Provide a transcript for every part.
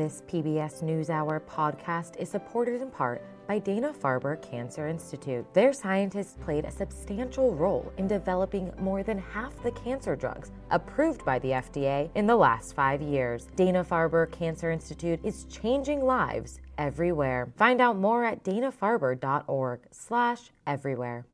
This PBS NewsHour podcast is supported in part by Dana Farber Cancer Institute. Their scientists played a substantial role in developing more than half the cancer drugs approved by the FDA in the last five years. Dana Farber Cancer Institute is changing lives everywhere. Find out more at danafarber.org/everywhere.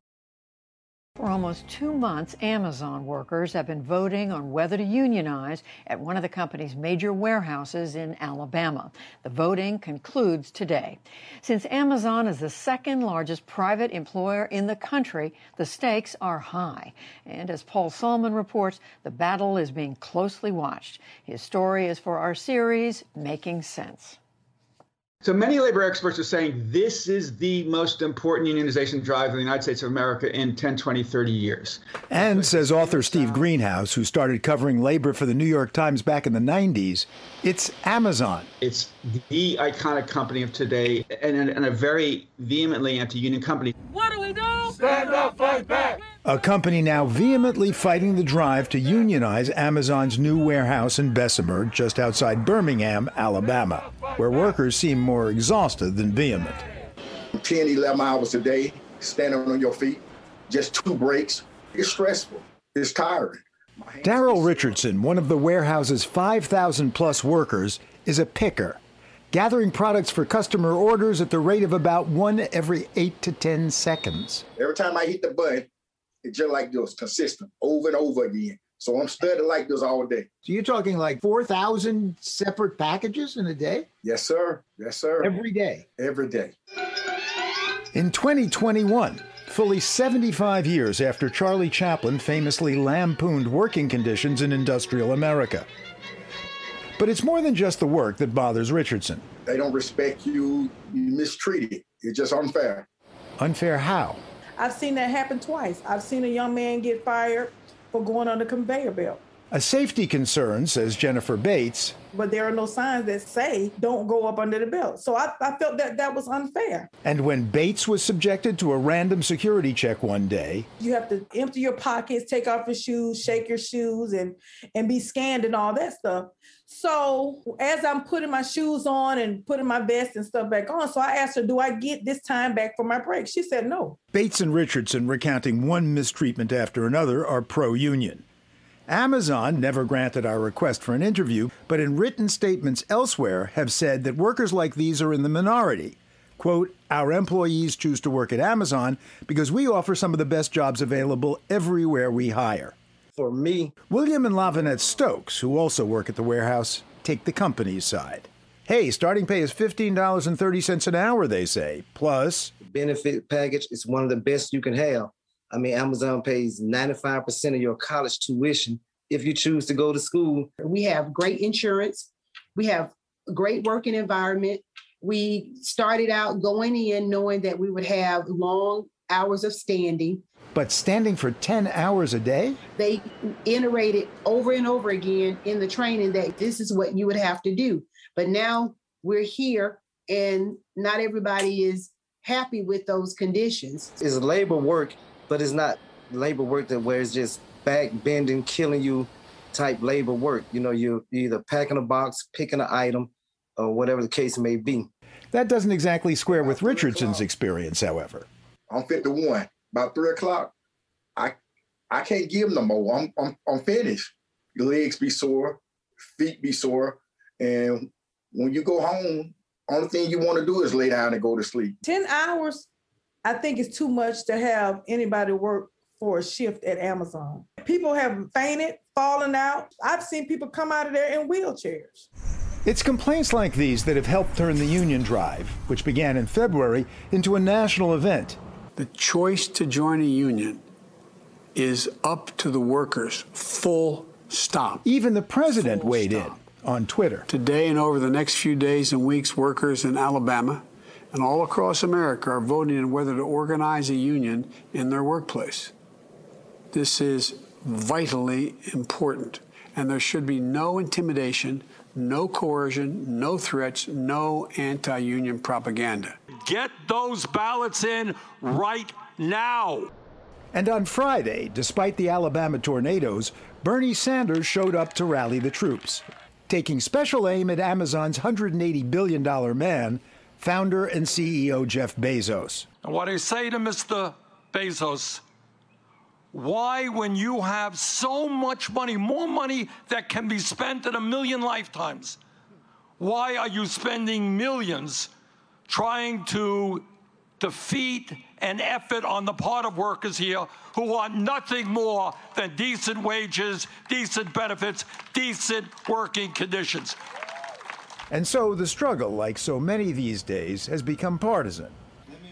For almost two months, Amazon workers have been voting on whether to unionize at one of the company's major warehouses in Alabama. The voting concludes today. Since Amazon is the second largest private employer in the country, the stakes are high. And as Paul Solman reports, the battle is being closely watched. His story is for our series, Making Sense. So many labor experts are saying this is the most important unionization drive in the United States of America in 10, 20, 30 years. And says author Steve Greenhouse, who started covering labor for the New York Times back in the 90s, it's Amazon. It's the iconic company of today and, and a very vehemently anti union company. What do we do? Stand up, fight back. A company now vehemently fighting the drive to unionize Amazon's new warehouse in Bessemer, just outside Birmingham, Alabama, where workers seem more exhausted than vehement. 10, 11 hours a day, standing on your feet, just two breaks. It's stressful, it's tiring. Daryl Richardson, one of the warehouse's 5,000 plus workers, is a picker, gathering products for customer orders at the rate of about one every eight to 10 seconds. Every time I hit the button, it's just like this, consistent, over and over again. So I'm studying like this all day. So you're talking like 4,000 separate packages in a day? Yes, sir. Yes, sir. Every day? Every day. In 2021, fully 75 years after Charlie Chaplin famously lampooned working conditions in industrial America. But it's more than just the work that bothers Richardson. They don't respect you, you mistreated. It's just unfair. Unfair how? I've seen that happen twice. I've seen a young man get fired for going on the conveyor belt. A safety concern, says Jennifer Bates. But there are no signs that say don't go up under the belt. So I, I felt that that was unfair. And when Bates was subjected to a random security check one day, you have to empty your pockets, take off your shoes, shake your shoes, and and be scanned and all that stuff. So as I'm putting my shoes on and putting my vest and stuff back on, so I asked her, "Do I get this time back for my break?" She said, "No." Bates and Richardson, recounting one mistreatment after another, are pro-union. Amazon never granted our request for an interview, but in written statements elsewhere have said that workers like these are in the minority. Quote, our employees choose to work at Amazon because we offer some of the best jobs available everywhere we hire. For me, William and Lavonette Stokes, who also work at the warehouse, take the company's side. Hey, starting pay is $15.30 an hour, they say. Plus, benefit package is one of the best you can have. I mean, Amazon pays 95% of your college tuition if you choose to go to school. We have great insurance. We have a great working environment. We started out going in knowing that we would have long hours of standing. But standing for 10 hours a day? They iterated over and over again in the training that this is what you would have to do. But now we're here and not everybody is happy with those conditions. Is labor work, but it's not labor work that where it's just back bending, killing you type labor work. You know, you're either packing a box, picking an item, or whatever the case may be. That doesn't exactly square with Richardson's experience, however. I'm 51. About three o'clock, I I can't give no more. I'm I'm I'm finished. Your legs be sore, feet be sore, and when you go home, only thing you want to do is lay down and go to sleep. Ten hours, I think, it's too much to have anybody work for a shift at Amazon. People have fainted, fallen out. I've seen people come out of there in wheelchairs. It's complaints like these that have helped turn the union drive, which began in February, into a national event. The choice to join a union is up to the workers, full stop. Even the president full weighed stop. in on Twitter. Today and over the next few days and weeks, workers in Alabama and all across America are voting on whether to organize a union in their workplace. This is vitally important, and there should be no intimidation, no coercion, no threats, no anti union propaganda. Get those ballots in right now. And on Friday, despite the Alabama tornadoes, Bernie Sanders showed up to rally the troops. taking special aim at Amazon's $180 billion man, founder and CEO Jeff Bezos. And what I say to Mr. Bezos, why, when you have so much money, more money that can be spent in a million lifetimes, why are you spending millions trying to defeat an effort on the part of workers here who want nothing more than decent wages, decent benefits, decent working conditions? And so the struggle, like so many these days, has become partisan.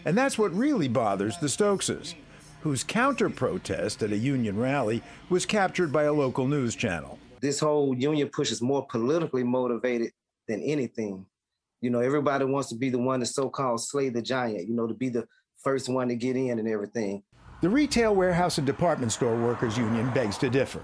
And that's what really bothers the Stokeses, whose counter protest at a union rally was captured by a local news channel. This whole union push is more politically motivated than anything. You know, everybody wants to be the one to so called slay the giant, you know, to be the first one to get in and everything. The Retail Wholesale and Department Store Workers Union begs to differ.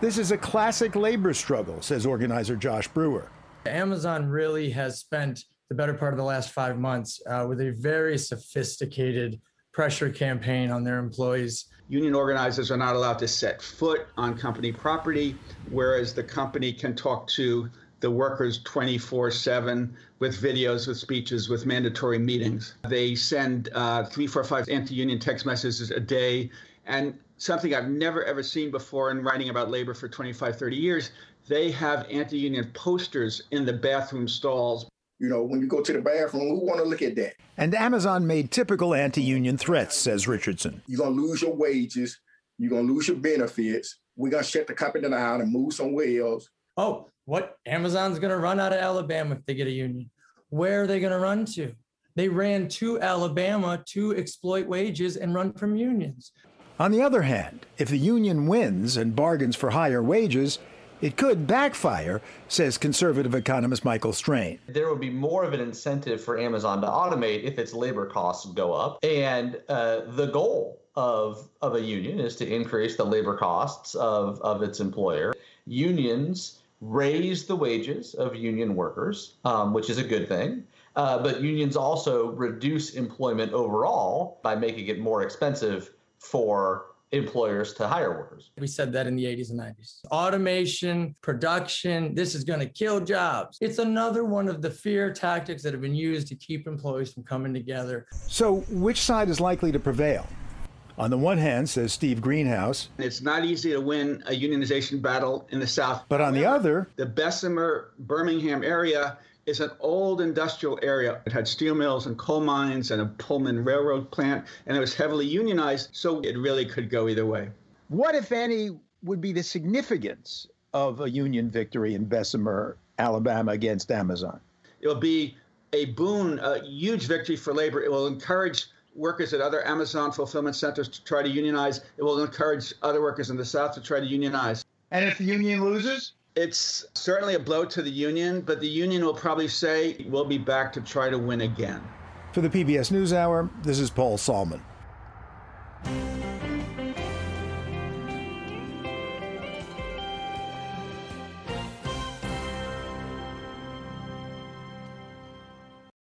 This is a classic labor struggle, says organizer Josh Brewer. Amazon really has spent the better part of the last five months uh, with a very sophisticated pressure campaign on their employees. Union organizers are not allowed to set foot on company property, whereas the company can talk to the workers 24 7 with videos, with speeches, with mandatory meetings. They send uh, three, four, five anti union text messages a day. And something I've never ever seen before in writing about labor for 25, 30 years, they have anti union posters in the bathroom stalls. You know, when you go to the bathroom, who want to look at that? And Amazon made typical anti union threats, says Richardson. You're going to lose your wages. You're going to lose your benefits. We're going to shut the company down and move somewhere else. Oh, what? Amazon's going to run out of Alabama if they get a union. Where are they going to run to? They ran to Alabama to exploit wages and run from unions. On the other hand, if the union wins and bargains for higher wages, it could backfire, says conservative economist Michael Strain. There would be more of an incentive for Amazon to automate if its labor costs go up. And uh, the goal of, of a union is to increase the labor costs of, of its employer. Unions raise the wages of union workers, um, which is a good thing. Uh, but unions also reduce employment overall by making it more expensive for employers to hire workers. We said that in the 80s and 90s. Automation, production, this is going to kill jobs. It's another one of the fear tactics that have been used to keep employees from coming together. So, which side is likely to prevail? On the one hand, says Steve Greenhouse, it's not easy to win a unionization battle in the South. But on the other, the Bessemer Birmingham area is an old industrial area. It had steel mills and coal mines and a Pullman railroad plant, and it was heavily unionized, so it really could go either way. What, if any, would be the significance of a union victory in Bessemer, Alabama against Amazon? It'll be a boon, a huge victory for labor. It will encourage workers at other Amazon fulfillment centers to try to unionize. It will encourage other workers in the South to try to unionize. And if the union loses? It's certainly a blow to the union, but the union will probably say we'll be back to try to win again. For the PBS NewsHour, this is Paul Solman.